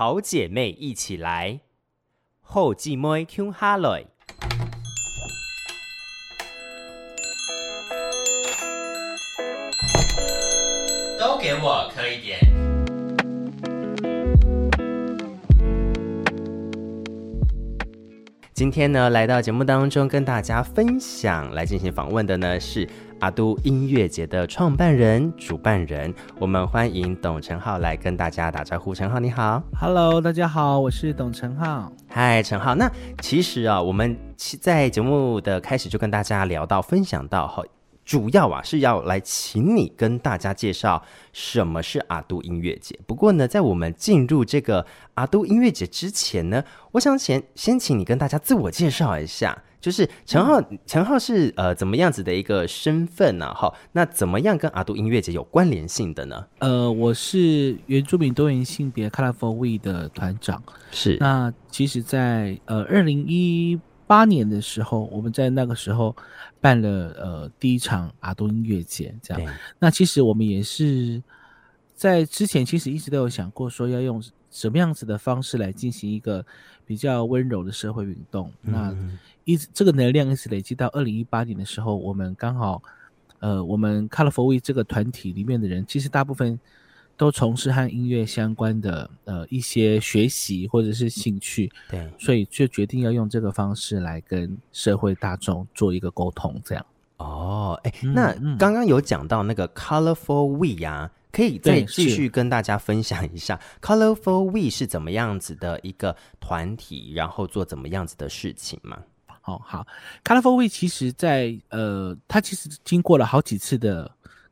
好姐妹一起来，后继妹听哈来，都给我磕一点。今天呢，来到节目当中跟大家分享，来进行访问的呢是阿都音乐节的创办人、主办人。我们欢迎董承浩来跟大家打招呼。承浩你好，Hello，大家好，我是董承浩。嗨，陈浩。那其实啊，我们在节目的开始就跟大家聊到、分享到哈。主要啊是要来请你跟大家介绍什么是阿都音乐节。不过呢，在我们进入这个阿都音乐节之前呢，我想先先请你跟大家自我介绍一下，就是陈浩，陈浩是呃怎么样子的一个身份呢？哈，那怎么样跟阿都音乐节有关联性的呢？呃，我是原住民多元性别 Colorful We 的团长。是。那其实在，在呃二零一八年的时候，我们在那个时候。办了呃第一场阿东音乐节，这样。那其实我们也是在之前其实一直都有想过说要用什么样子的方式来进行一个比较温柔的社会运动。嗯、那一直这个能量一直累积到二零一八年的时候，我们刚好呃我们 Colorful We 这个团体里面的人，其实大部分。都从事和音乐相关的呃一些学习或者是兴趣，对，所以就决定要用这个方式来跟社会大众做一个沟通，这样。哦，哎，那刚刚有讲到那个 Colorful We 啊，可以再继续跟大家分享一下 Colorful We 是怎么样子的一个团体，然后做怎么样子的事情吗？哦，好，Colorful We 其实在呃，它其实经过了好几次的。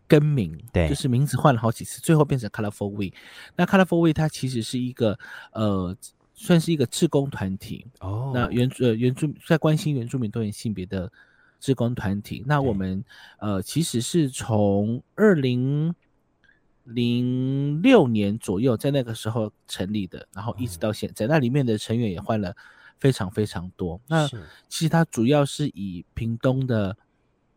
更名，对，就是名字换了好几次，最后变成 Colorful We。那 Colorful We 它其实是一个呃，算是一个志工团体哦。那原呃原住在关心原住民多元性别的志工团体。那我们呃其实是从二零零六年左右在那个时候成立的，然后一直到现在，嗯、那里面的成员也换了非常非常多。那其实它主要是以屏东的。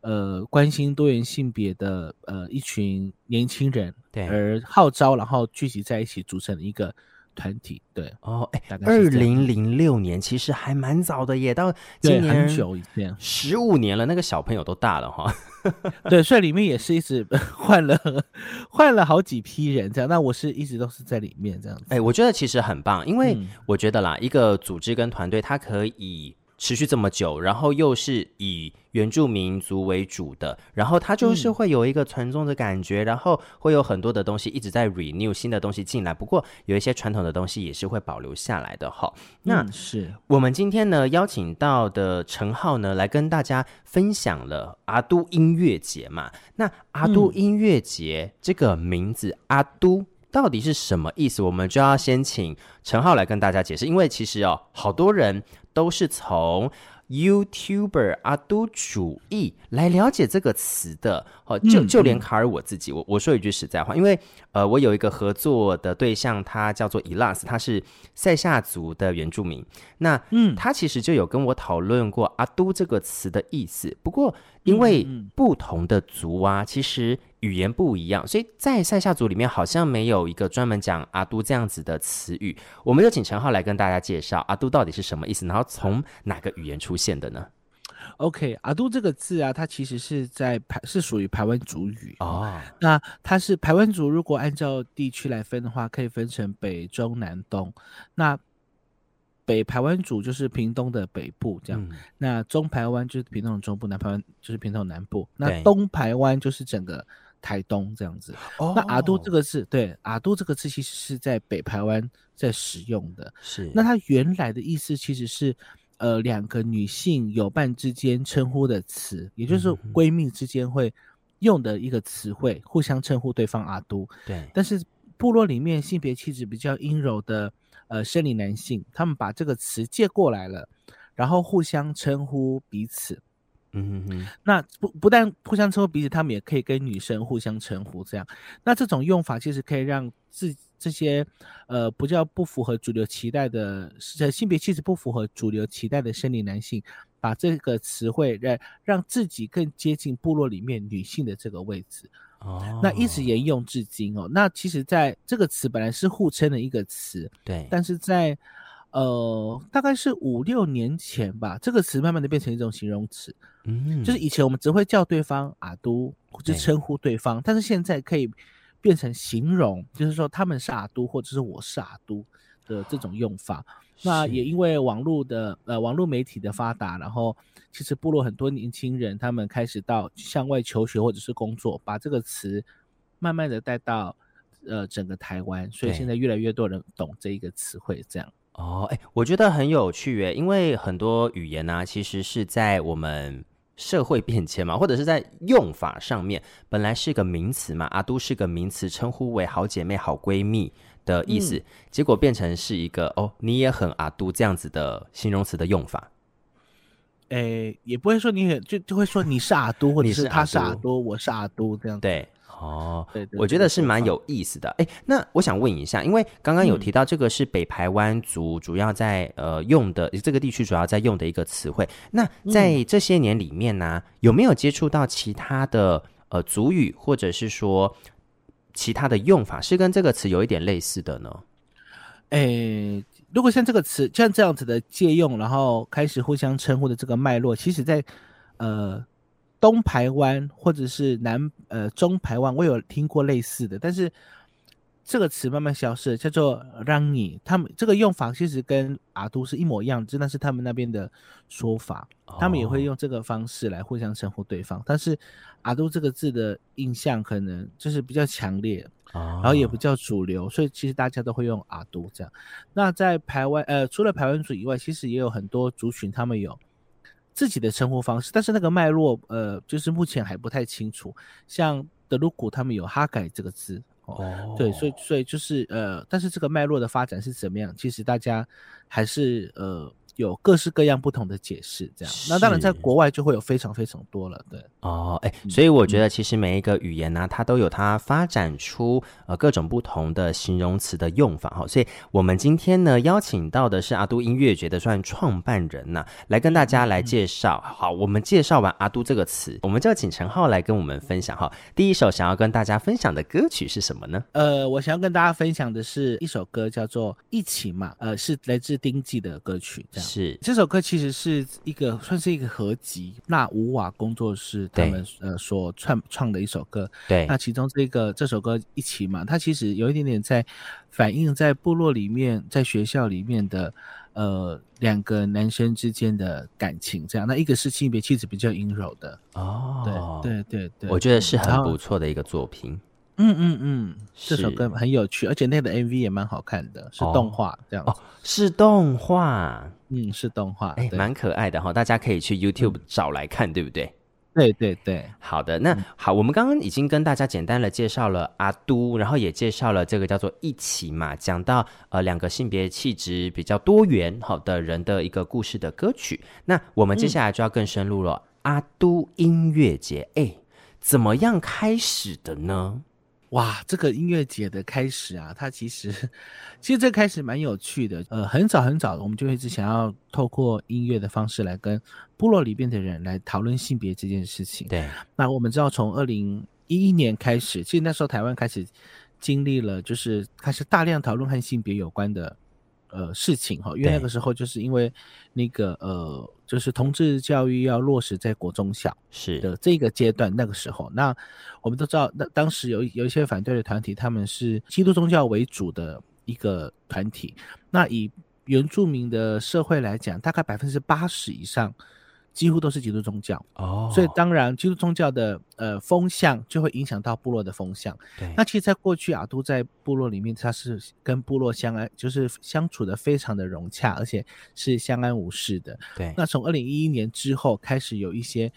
呃，关心多元性别的呃一群年轻人，对，而号召，然后聚集在一起组成一个团体，对。哦，哎，二零零六年其实还蛮早的耶，到今年很久以前，十五年了，那个小朋友都大了哈。对，所以里面也是一直 换了换了好几批人这样，那我是一直都是在里面这样子。哎，我觉得其实很棒，因为我觉得啦，嗯、一个组织跟团队，它可以。持续这么久，然后又是以原住民族为主的，然后它就是会有一个传宗的感觉，嗯，然后会有很多的东西一直在 renew 新的东西进来。不过有一些传统的东西也是会保留下来的哈。那是我们今天呢邀请到的陈浩呢来跟大家分享了阿都音乐节嘛。那阿都音乐节这个名字，嗯，阿都到底是什么意思？我们就要先请陈浩来跟大家解释，因为其实哦好多人。都是从 YouTuber 阿都主义来了解这个词的，哦，就就连卡尔我自己，我我说一句实在话，因为呃，我有一个合作的对象，他叫做 Elas，，他是塞夏族的原住民，那嗯，他其实就有跟我讨论过阿都这个词的意思，不过因为不同的族啊，其实。语言不一样，所以在塞夏族里面好像没有一个专门讲阿都这样子的词语。我们就请陈浩来跟大家介绍阿都到底是什么意思，然后从哪个语言出现的呢？OK，阿都这个字啊，它其实是在排是属于排湾族语哦。那它是排湾族，如果按照地区来分的话，可以分成北、中、南、东。那北排湾族就是屏东的北部，这样、嗯。那中排湾就是屏东的中部，南排湾就是屏东的南部。那东排湾就是整个。台东这样子，哦、那阿都这个字，对，阿都这个字其实是在北台湾在使用的。是，那它原来的意思其实是，呃，两个女性友伴之间称呼的词，也就是闺蜜之间会用的一个词汇、嗯，互相称呼对方阿都。对，但是部落里面性别气质比较阴柔的呃生理男性，他们把这个词借过来了，然后互相称呼彼此。嗯哼哼，那不不但互相称呼彼此，他们也可以跟女生互相称呼，这样。那这种用法其实可以让自这些呃不叫不符合主流期待的性别气质不符合主流期待的生理男性，把这个词汇让让自己更接近部落里面女性的这个位置。哦，那一直沿用至今哦。那其实在这个词本来是互称的一个词，对，但是在呃大概是五六年前吧，这个词慢慢的变成一种形容词，嗯，就是以前我们只会叫对方阿都，或者称呼对方，但是现在可以变成形容，就是说他们是阿都，或者是我是阿都的这种用法。那也。因为网络的呃网络媒体的发达，然后其实部落很多年轻人他们开始到向外求学或者是工作，把这个词慢慢的带到呃整个台湾，所以现在越来越多人懂这一个词汇。这样哦，哎，我觉得很有趣诶，因为很多语言呢、啊，其实是在我们社会变迁嘛，或者是在用法上面，本来是个名词嘛，阿都是个名词，称呼为好姐妹、好闺蜜。的意思，嗯、结果变成是一个哦，你也很阿都这样子的形容词的用法。诶、欸，也不会说你很，就就会说你是阿都，或者是他是阿都，我是阿都这样。对，哦，对，对，对，我觉得是蛮有意思的。诶、欸，那我想问一下，因为刚刚有提到这个是北台湾族主要在、嗯、呃用的这个地区主要在用的一个词汇。那在这些年里面呢、啊，有没有接触到其他的呃族语，或者是说？其他的用法是跟这个词有一点类似的呢？诶、欸，如果像这个词像这样子的借用，然后开始互相称呼的这个脉络，其实在呃东排湾或者是南呃中排湾，我有听过类似的，但是这个词慢慢消失了，叫做让你，他们这个用法其实跟阿都是一模一样，真的是他们那边的说法，他们也会用这个方式来互相称呼对方，但是。阿都这个字的印象可能就是比较强烈，然后也比较主流，所以其实大家都会用阿都这样。那在排湾，呃，除了排湾族以外，其实也有很多族群，他们有自己的称呼方式，但是那个脉络，呃，就是目前还不太清楚。像德鲁古他们有哈改这个字，哦，对，所以所以就是呃，但是这个脉络的发展是怎么样？其实大家还是呃。有各式各样不同的解释，这样。那当然，在国外就会有非常非常多了，对。哦，哎、欸，所以我觉得其实每一个语言呢、啊，它都有它发展出呃各种不同的形容词的用法哈。所以我们今天呢邀请到的是阿都音乐节的算创办人呐、啊，来跟大家来介绍。好，我们介绍完阿都这个词，我们就请陈浩来跟我们分享哈。第一首想要跟大家分享的歌曲是什么呢？呃，我想要跟大家分享的是一首歌，叫做《一起嘛》，呃，是来自丁记的歌曲，这样。是这首歌其实是一个算是一个合集，那五瓦工作室他们呃所创创的一首歌。对，那其中这个这首歌一起嘛，它其实有一点点在反映在部落里面，在学校里面的呃两个男生之间的感情这样。那一个是性别气质比较阴柔的哦，对对对对，我觉得是很不错的一个作品。嗯嗯嗯，这首歌很有趣，而且那个 MV 也蛮好看的，是动画这样哦，是动画，嗯，是动画，哎，蛮可爱的哈，大家可以去 YouTube 找来看，对不对？对对对，好的，那好，我们刚刚已经跟大家简单的介绍了阿都，然后也介绍了这个叫做一起嘛，讲到呃两个性别气质比较多元好的人的一个故事的歌曲，那我们接下来就要更深入了，阿都音乐节，哎，怎么样开始的呢？哇，这个音乐节的开始啊，它其实，其实这开始蛮有趣的。呃，很早很早，我们就一直想要透过音乐的方式来跟部落里边的人来讨论性别这件事情。对，那我们知道，从二零一一年开始，其实那时候台湾开始经历了，就是开始大量讨论和性别有关的。呃，事情哈，因为那个时候就是因为那个呃，就是同志教育要落实在国中小是的这个阶段，那个时候，那我们都知道，那当时有有一些反对的团体，他们是基督宗教为主的一个团体，那以原住民的社会来讲，大概百分之八十以上。几乎都是基督宗教哦，所以当然基督宗教的呃风向就会影响到部落的风向。对，那其实，在过去阿都在部落里面，他是跟部落相安，就是相处的非常的融洽，而且是相安无事的。对，那从二零一一年之后开始有一些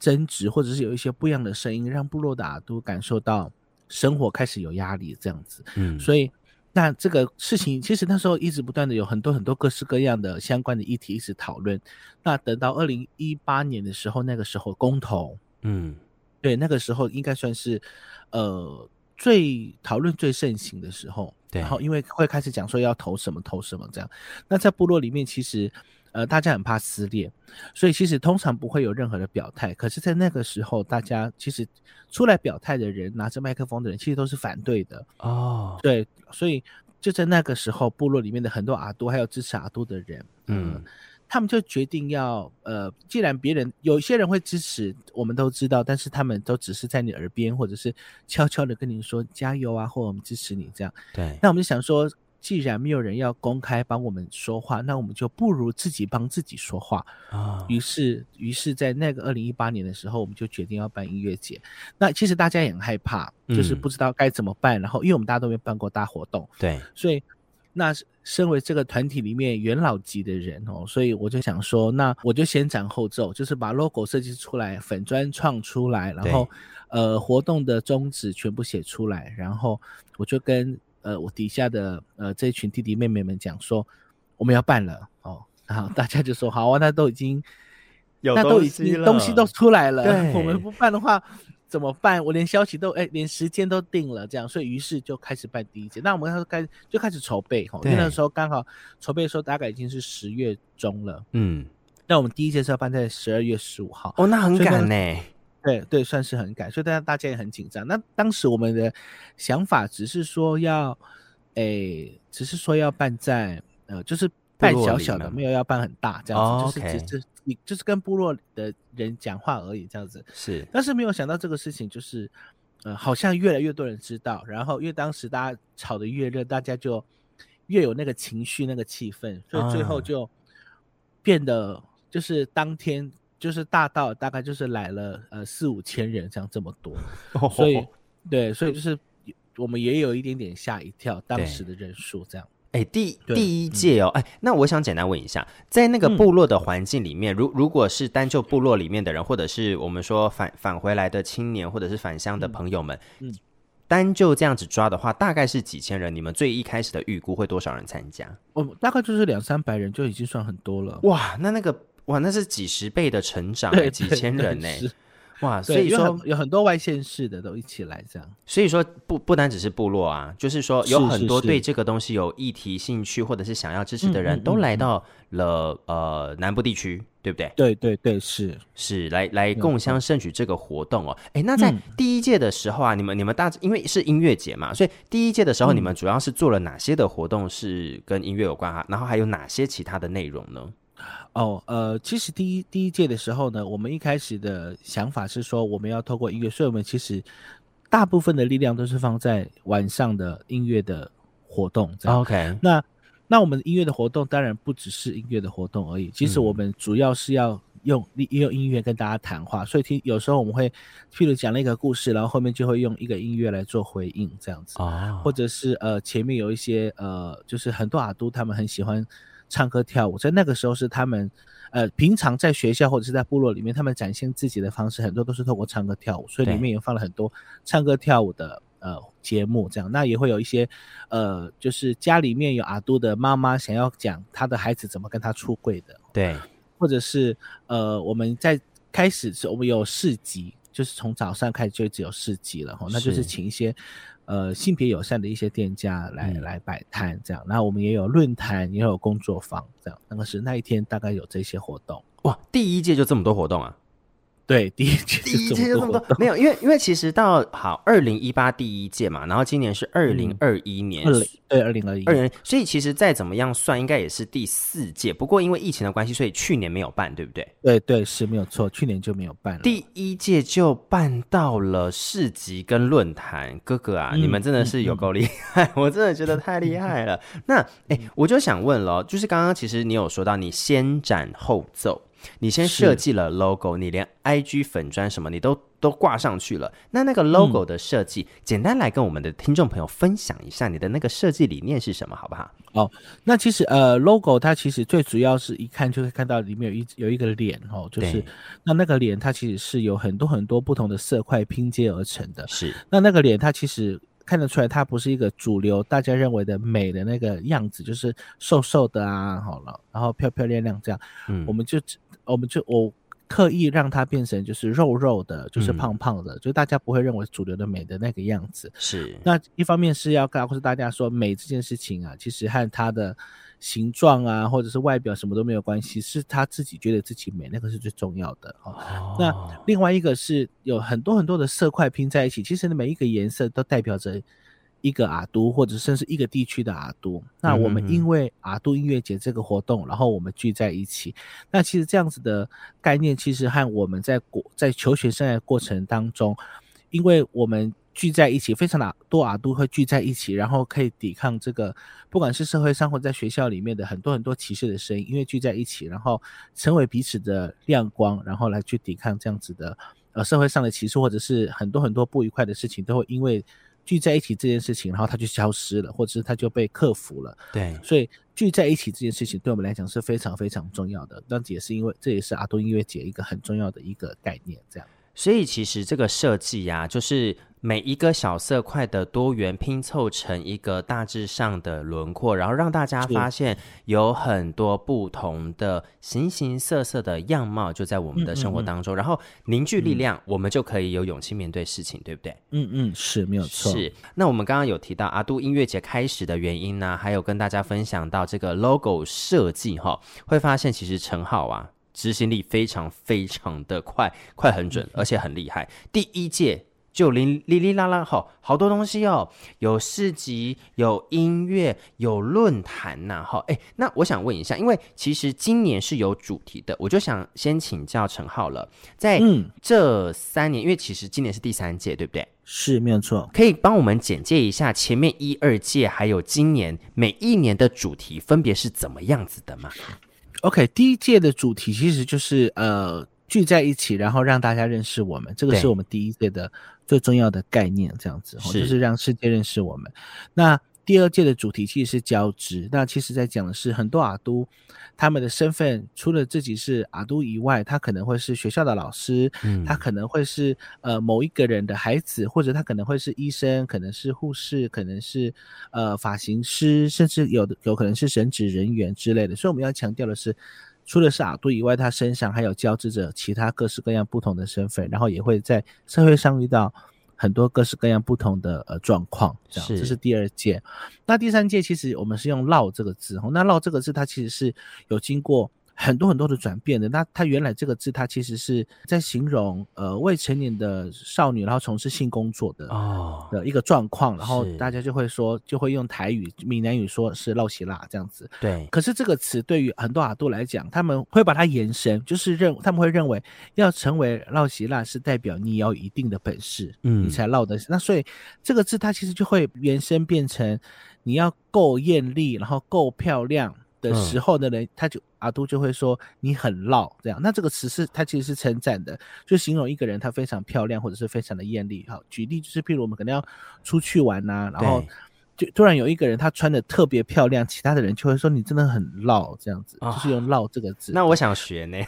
争执，或者是有一些不一样的声音，让部落的阿都感受到生活开始有压力这样子。嗯，所以。那这个事情其实那时候一直不断的有很多很多各式各样的相关的议题一直讨论。那等到二零一八年的时候，那个时候公投，嗯，对，那个时候应该算是呃最讨论最盛行的时候，对，然后因为会开始讲说要投什么投什么这样，那在部落里面其实。呃，大家很怕撕裂，所以其实通常不会有任何的表态。可是，在那个时候，大家其实出来表态的人，拿着麦克风的人，其实都是反对的哦。对，所以就在那个时候，部落里面的很多阿都，还有支持阿都的人，嗯，呃、他们就决定要，呃，既然别人有些人会支持，我们都知道，但是他们都只是在你耳边，或者是悄悄的跟你说加油啊，或我们支持你这样。对，那我们就想说。既然没有人要公开帮我们说话，那我们就不如自己帮自己说话啊。于是，于是在那个二零一八年的时候，我们就决定要办音乐节。那其实大家也很害怕，就是不知道该怎么办。然后，因为我们大家都没办过大活动，对，所以那身为这个团体里面元老级的人哦，所以我就想说，那我就先斩后奏，就是把 logo 设计出来，粉砖创出来，然后呃，活动的宗旨全部写出来，然后我就跟。呃，我底下的呃这一群弟弟妹妹们讲说，我们要办了哦，然后大家就说好啊，那都已经有那都已经东西都出来了，对，我们不办的话怎么办？我连消息都哎，连时间都定了，这样，所以于是就开始办第一届。那我们开始就开始筹备哦，因为那时候刚好筹备的时候大概已经是十月中了，嗯，那我们第一届是要办在十二月十五号，哦，那很赶呢。对对，算是很赶，所以大家大家也很紧张。那当时我们的想法只是说要，诶，只是说要办在呃，就是办小小的，没有要办很大这样子，哦、就是只是你就是跟部落的人讲话而已这样子。是，但是没有想到这个事情就是，呃，好像越来越多人知道，然后因为当时大家吵得越热，大家就越有那个情绪、那个气氛，所以最后就变得就是当天。就是大到大概就是来了呃四五千人这样这么多，所以对，所以就是我们也有一点点吓一跳，当时的人数这样。哎，第第一届哦，哎，那我想简单问一下，在那个部落的环境里面，如如果是单就部落里面的人，或者是我们说返返回来的青年，或者是返乡的朋友们，嗯，单就这样子抓的话，大概是几千人？你们最一开始的预估会多少人参加？哦，大概就是两三百人就已经算很多了。哇，那那个。哇，那是几十倍的成长，几千人呢！哇，所以说有很多外县市的都一起来这样。所以说不不单只是部落啊，就是说有很多对这个东西有议题兴趣或者是想要支持的人都来到了呃南部地区，对不对？对对对，是是来来共襄盛举这个活动哦。哎，那在第一届的时候啊，你们你们大因为是音乐节嘛，所以第一届的时候你们主要是做了哪些的活动是跟音乐有关啊？然后还有哪些其他的内容呢？哦，呃，其实第一第一届的时候呢，我们一开始的想法是说，我们要透过音乐，所以我们其实大部分的力量都是放在晚上的音乐的活动。OK，那那我们音乐的活动当然不只是音乐的活动而已，其实我们主要是要用用音乐跟大家谈话，所以听有时候我们会譬如讲了一个故事，然后后面就会用一个音乐来做回应，这样子啊，oh. 或者是呃前面有一些呃，就是很多阿都他们很喜欢。唱歌跳舞，在那个时候是他们，呃，平常在学校或者是在部落里面，他们展现自己的方式很多都是透过唱歌跳舞，所以里面也放了很多唱歌跳舞的呃节目，这样，那也会有一些，呃，就是家里面有阿杜的妈妈想要讲她的孩子怎么跟她出柜的，对，或者是呃，我们在开始时我们有市集，就是从早上开始就一直有市集了，那就是。请一些。呃，性别友善的一些店家来、嗯、来摆摊这样，那我们也有论坛，也有工作坊这样。那个是那一天大概有这些活动。哇，第一届就这么多活动啊！对，第一届第一届就这么多，没有，因为因为其实到好二零一八第一届嘛，然后今年是二零二一年，嗯、对二零二一二零，所以其实再怎么样算，应该也是第四届。不过因为疫情的关系，所以去年没有办，对不对？对对是没有错，去年就没有办了。第一届就办到了市集跟论坛，哥哥啊，嗯、你们真的是有够厉害，嗯、我真的觉得太厉害了。那哎，我就想问了，就是刚刚其实你有说到，你先斩后奏。你先设计了 logo，你连 IG 粉砖什么你都都挂上去了。那那个 logo 的设计，嗯、简单来跟我们的听众朋友分享一下，你的那个设计理念是什么，好不好？哦，那其实呃，logo 它其实最主要是一看就会看到里面有一有一个脸哦，就是那那个脸它其实是有很多很多不同的色块拼接而成的。是，那那个脸它其实。看得出来，它不是一个主流大家认为的美的那个样子，就是瘦瘦的啊，好了，然后漂漂亮亮这样。嗯，我们就我们就我刻意让它变成就是肉肉的，就是胖胖的，嗯、就大家不会认为主流的美的那个样子。是。那一方面是要告诉大家说，美这件事情啊，其实和它的形状啊，或者是外表什么都没有关系，是他自己觉得自己美，那个是最重要的。哦。那另外一个是有很多很多的色块拼在一起，其实每一个颜色都代表着。一个阿都，或者甚至一个地区的阿都，那我们因为阿都音乐节这个活动，然后我们聚在一起。那其实这样子的概念，其实和我们在过在求学生涯过程当中，因为我们聚在一起，非常的多阿都会聚在一起，然后可以抵抗这个不管是社会上或在学校里面的很多很多歧视的声音，因为聚在一起，然后成为彼此的亮光，然后来去抵抗这样子的呃社会上的歧视，或者是很多很多不愉快的事情，都会因为。聚在一起这件事情，然后它就消失了，或者是它就被克服了。对，所以聚在一起这件事情对我们来讲是非常非常重要的。那也是因为这也是阿都音乐节一个很重要的一个概念，这样。所以其实这个设计呀，就是。每一个小色块的多元拼凑成一个大致上的轮廓，然后让大家发现有很多不同的形形色色的样貌就在我们的生活当中，嗯嗯嗯，然后凝聚力量，嗯，我们就可以有勇气面对事情，对不对？嗯嗯，是没有错。是。那我们刚刚有提到阿杜音乐节开始的原因呢，还有跟大家分享到这个 logo 设计哈，会发现其实陈浩啊，执行力非常非常的快，快很准，而且很厉害。第一届。就零哩哩啦啦，吼好多东西哦，有市集，有音乐，有论坛呐、啊，哈，哎，那我想问一下，因为其实今年是有主题的，我就想先请教陈浩了，在这三年，嗯、因为其实今年是第三届，对不对？是，没有错。可以帮我们简介一下前面一二届，还有今年每一年的主题分别是怎么样子的吗？OK，第一届的主题其实就是呃聚在一起，然后让大家认识我们，这个是我们第一届的。最重要的概念，这样子，就是让世界认识我们。那第二届的主题其实是交织。那其实在讲的是很多阿都，他们的身份除了自己是阿都以外，他可能会是学校的老师，嗯，他可能会是呃某一个人的孩子，或者他可能会是医生，可能是护士，可能是呃发型师，甚至有的有可能是神职人员之类的。所以我们要强调的是。除了是阿杜以外，他身上还有交织着其他各式各样不同的身份，然后也会在社会上遇到很多各式各样不同的呃状况。这样，这是第二届。那第三届其实我们是用“烙”这个字，那“烙”这个字它其实是有经过。很多很多的转变的，那它原来这个字，它其实是在形容呃未成年的少女，然后从事性工作的哦的一个状况，然后大家就会说，就会用台语、闽南语说是烙西拉这样子。对。可是这个词对于很多阿杜来讲，他们会把它延伸，就是认他们会认为要成为烙西拉是代表你要有一定的本事，嗯，你才烙的。那所以这个字它其实就会延伸变成你要够艳丽，然后够漂亮。的时候的人，他就阿都就会说你很闹这样。那这个词是它其实是称赞的，就形容一个人他非常漂亮或者是非常的艳丽。好，举例就是，譬如我们可能要出去玩呐、啊，然后。就突然有一个人，他穿的特别漂亮，其他的人就会说你真的很烙这样子，哦、就是用“烙”这个字。那我想学呢，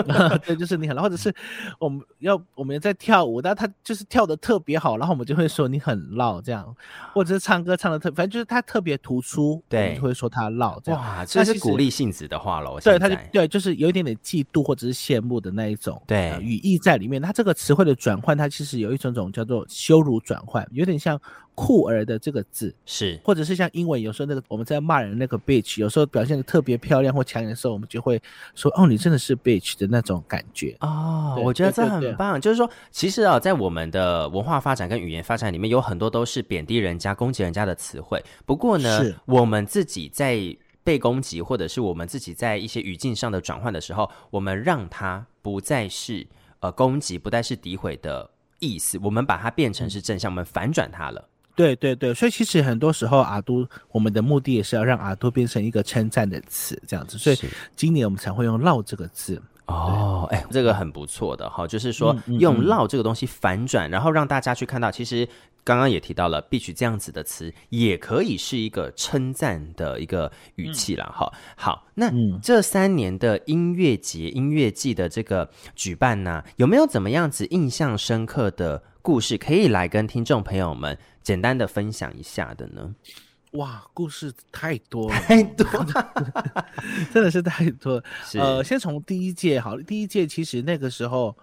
对，就是你很烙，或者是 我们要我们在跳舞，但他就是跳的特别好，然后我们就会说你很烙这样，或者是唱歌唱的特，反正就是他特别突出，对，就会说他烙这样。哇，这是鼓励性质的话了。对，他就对，就是有一点点嫉妒或者是羡慕的那一种对、呃、语义在里面。他这个词汇的转换，它其实有一种种叫做羞辱转换，有点像。酷儿的这个字是，或者是像英文有时候那个我们在骂人那个 bitch，有时候表现的特别漂亮或强颜的时候，我们就会说哦，你真的是 bitch 的那种感觉哦。我觉得这很棒，就是说，其实啊，在我们的文化发展跟语言发展里面，有很多都是贬低人家、攻击人家的词汇。不过呢，我们自己在被攻击，或者是我们自己在一些语境上的转换的时候，我们让它不再是呃攻击，不再是诋毁的意思，我们把它变成是正向，我们反转它了。对对对，所以其实很多时候阿都，我们的目的也是要让阿都变成一个称赞的词，这样子。所以今年我们才会用“绕”这个字。哦，哎，这个很不错的哈，就是说用“烙”这个东西反转，然后让大家去看到，其实刚刚也提到了 “bitch” 这样子的词，也可以是一个称赞的一个语气了哈。好，那这三年的音乐节、音乐季的这个举办呢，有没有怎么样子印象深刻的故事可以来跟听众朋友们简单的分享一下的呢？哇，故事太多了，太多。了，真的是太多了。呃，先从第一届好了，第一届其实那个时候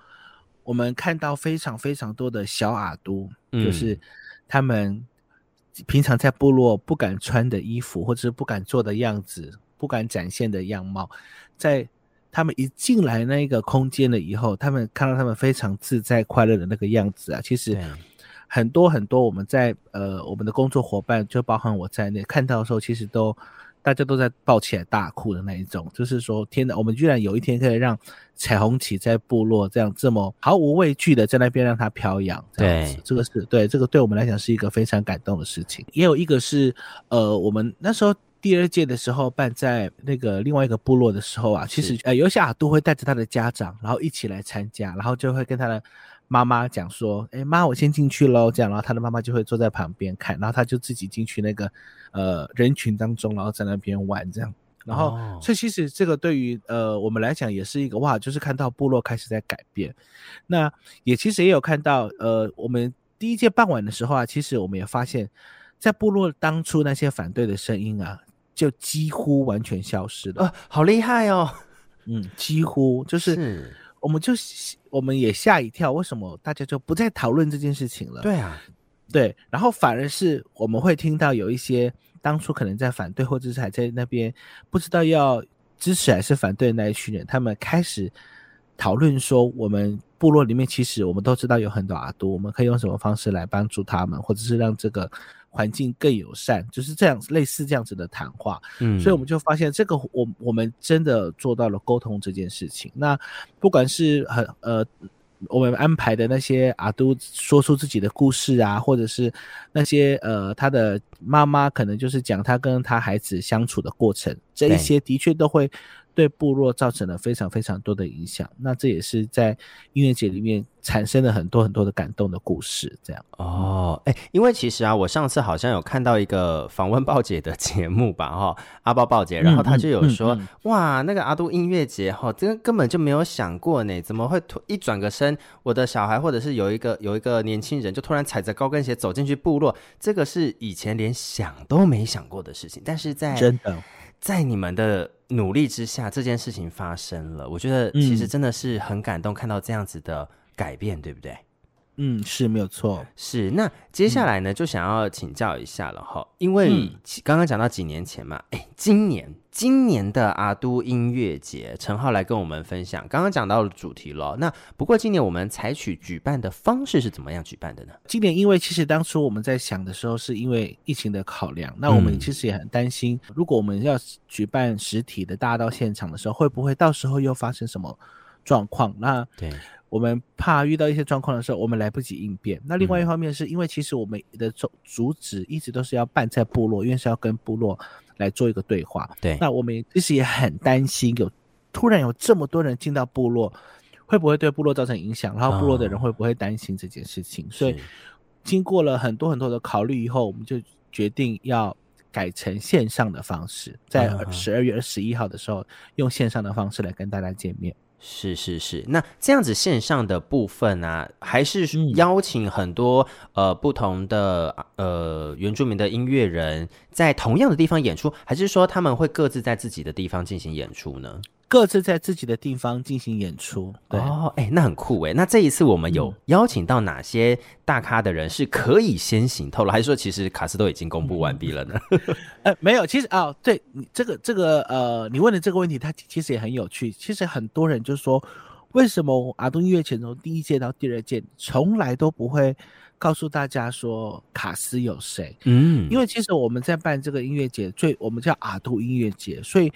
我们看到非常非常多的小阿都，嗯、就是他们平常在部落不敢穿的衣服，或者是不敢做的样子，不敢展现的样貌，在他们一进来那个空间了以后，他们看到他们非常自在快乐的那个样子啊，其实。很多很多，我们在呃，我们的工作伙伴，就包含我在内，看到的时候，其实都大家都在抱起来大哭的那一种，就是说，天哪，我们居然有一天可以让彩虹旗在部落这样这么毫无畏惧的在那边让它飘扬，这样子，对，这个是对这个对我们来讲是一个非常感动的事情。也有一个是呃，我们那时候第二届的时候办在那个另外一个部落的时候啊，其实呃，有些阿都会带着他的家长，然后一起来参加，然后就会跟他的。妈妈讲说：“哎，妈，我先进去喽。”这样，然后他的妈妈就会坐在旁边看，然后他就自己进去那个呃人群当中，然后在那边玩这样。然后，哦、所以其实这个对于呃我们来讲也是一个哇，就是看到部落开始在改变。那也其实也有看到呃，我们第一届傍晚的时候啊，其实我们也发现，在部落当初那些反对的声音啊，就几乎完全消失了。啊，好厉害哦！嗯，几乎就是。是我们就我们也吓一跳，为什么大家就不再讨论这件事情了？对啊，对，然后反而是我们会听到有一些当初可能在反对，或者是还在那边不知道要支持还是反对的那一群人，他们开始讨论说，我们部落里面其实我们都知道有很多阿都，我们可以用什么方式来帮助他们，或者是让这个。环境更友善，就是这样类似这样子的谈话，嗯，所以我们就发现这个我我们真的做到了沟通这件事情。那不管是很呃，我们安排的那些阿都说出自己的故事啊，或者是那些呃他的妈妈可能就是讲他跟他孩子相处的过程，这一些的确都会。对部落造成了非常非常多的影响，那这也是在音乐节里面产生了很多很多的感动的故事，这样。哦，哎，因为其实啊，我上次好像有看到一个访问报姐的节目吧，哈，阿包报姐，然后他就有说，嗯嗯嗯、哇，那个阿都音乐节，哈，这个根本就没有想过呢，怎么会突一转个身，我的小孩或者是有一个有一个年轻人就突然踩着高跟鞋走进去部落，这个是以前连想都没想过的事情，但是在真的。在你们的努力之下，这件事情发生了。我觉得其实真的是很感动，看到这样子的改变，嗯、对不对？嗯，是没有错。是那接下来呢，就想要请教一下了哈，因为刚刚讲到几年前嘛，哎，今年今年的阿都音乐节，陈浩来跟我们分享。刚刚讲到了主题了，那不过今年我们采取举办的方式是怎么样举办的呢？今年因为其实当初我们在想的时候，是因为疫情的考量，那我们其实也很担心，如果我们要举办实体的，大家到现场的时候，会不会到时候又发生什么状况？那对。我们怕遇到一些状况的时候，我们来不及应变。那另外一方面是因为其实我们的主主旨一直都是要办在部落，因为是要跟部落来做一个对话。对，那我们其实也很担心有突然有这么多人进到部落，会不会对部落造成影响？然后部落的人会不会担心这件事情？哦、所以经过了很多很多的考虑以后，我们就决定要改成线上的方式，在十二月二十一号的时候用线上的方式来跟大家见面。是是是，那这样子线上的部分啊，还是邀请很多、嗯、呃不同的呃原住民的音乐人在同样的地方演出，还是说他们会各自在自己的地方进行演出呢？各自在自己的地方进行演出，对哦，哎，那很酷哎。那这一次我们有邀请到哪些大咖的人是可以先行透露，还是说其实卡斯都已经公布完毕了呢？呃，没有，其实啊、哦，对你这个这个呃，你问的这个问题，它其实也很有趣。其实很多人就说，为什么阿杜音乐节从第一届到第二届，从来都不会告诉大家说卡斯有谁？嗯，因为其实我们在办这个音乐节，最我们叫阿杜音乐节，所以。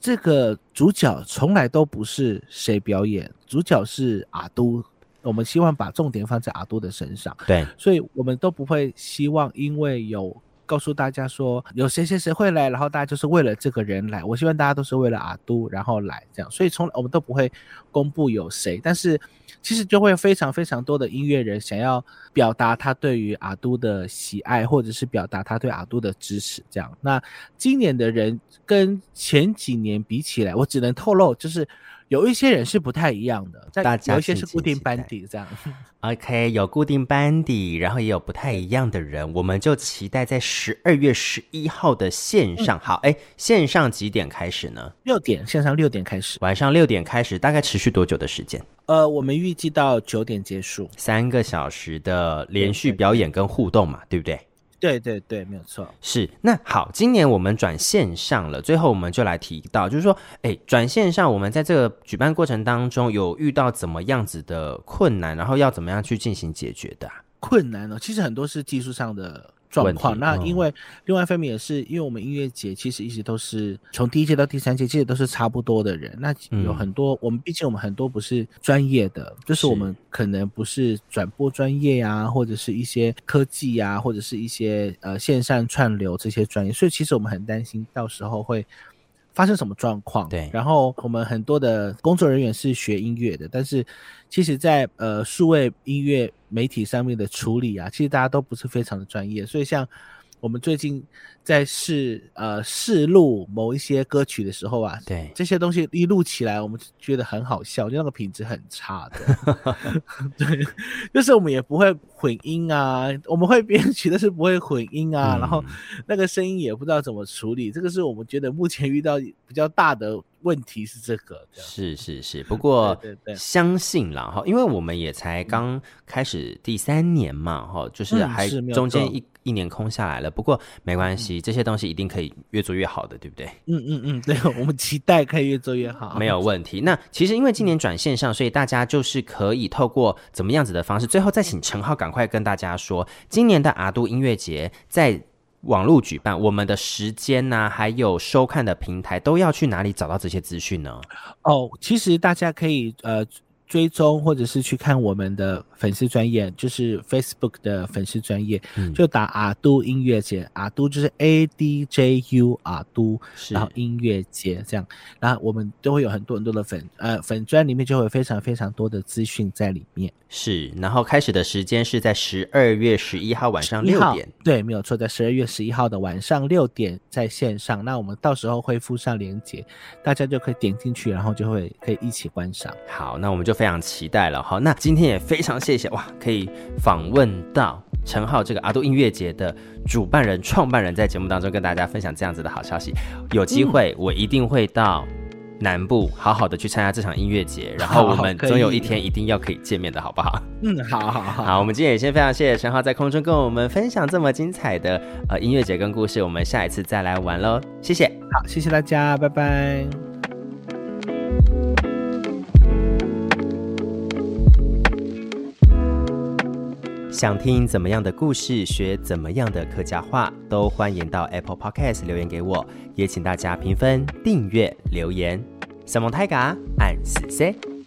这个主角从来都不是谁表演，主角是阿都。我们希望把重点放在阿都的身上，对，所以我们都不会希望因为有告诉大家说有谁谁谁会来，然后大家就是为了这个人来。我希望大家都是为了阿都然后来这样，所以从来我们都不会公布有谁，但是。其实就会非常非常多的音乐人想要表达他对于阿都的喜爱，或者是表达他对阿都的支持。这样，那今年的人跟前几年比起来，我只能透露，就是有一些人是不太一样的，在有一些是固定班底这样。OK，有固定班底，然后也有不太一样的人，我们就期待在十二月十一号的线上。嗯、好，哎，线上几点开始呢？六点，线上六点开始，晚上六点开始，大概持续多久的时间？呃，我们预计到九点结束，三个小时的连续表演跟互动嘛，对不对？对对对，没有错。是，那好，今年我们转线上了，最后我们就来提到，就是说，哎，转线上，我们在这个举办过程当中有遇到怎么样子的困难，然后要怎么样去进行解决的？困难呢，其实很多是技术上的。状况，那因为另外一方面也是，因为我们音乐节其实一直都是从第一届到第三届，其实都是差不多的人。那有很多，嗯、我们毕竟我们很多不是专业的，就是我们可能不是转播专业呀、啊，或者是一些科技呀、啊，或者是一些呃线上串流这些专业，所以其实我们很担心到时候会。发生什么状况？对，然后我们很多的工作人员是学音乐的，但是其实在，在呃数位音乐媒体上面的处理啊，其实大家都不是非常的专业，所以像。我们最近在试呃试录某一些歌曲的时候啊，对这些东西一录起来，我们觉得很好笑，就那个品质很差的。对，就是我们也不会混音啊，我们会编曲，但是不会混音啊，嗯、然后那个声音也不知道怎么处理，这个是我们觉得目前遇到比较大的问题是这个。是是是，不过 对对对，相信啦哈，因为我们也才刚开始第三年嘛哈、嗯，就是还中间一。一年空下来了，不过没关系，这些东西一定可以越做越好的，对不对？嗯嗯嗯，对，我们期待可以越做越好，没有问题。那其实因为今年转线上，所以大家就是可以透过怎么样子的方式，最后再请陈浩赶快跟大家说，今年的阿都音乐节在网络举办，我们的时间呢、还有收看的平台都要去哪里找到这些资讯呢？哦，其实大家可以呃。追踪或者是去看我们的粉丝专业，就是 Facebook 的粉丝专业，嗯，就打阿都音乐节，阿都就是 A D J U 阿都，然后音乐节这样，然后我们都会有很多很多的粉呃粉专里面就会有非常非常多的资讯在里面。是，然后开始的时间是在十二月十一号晚上六点，对，没有错，在十二月十一号的晚上六点在线上，那我们到时候会附上链接，大家就可以点进去，然后就会可以一起观赏。好，那我们就。非常期待了，好，那今天也非常谢谢哇，可以访问到陈浩这个阿杜音乐节的主办人、创办人，在节目当中跟大家分享这样子的好消息。有机会我一定会到南部好好的去参加这场音乐节，然后我们总有一天一定要可以见面的，好不好？嗯，好好好。好，我们今天也先非常谢谢陈浩在空中跟我们分享这么精彩的呃音乐节跟故事，我们下一次再来玩喽，谢谢。好，谢谢大家，拜拜。想听怎么样的故事，学怎么样的客家话，都欢迎到 Apple Podcast 留言给我，也请大家评分、订阅、留言。小萌泰嘎，按死 C。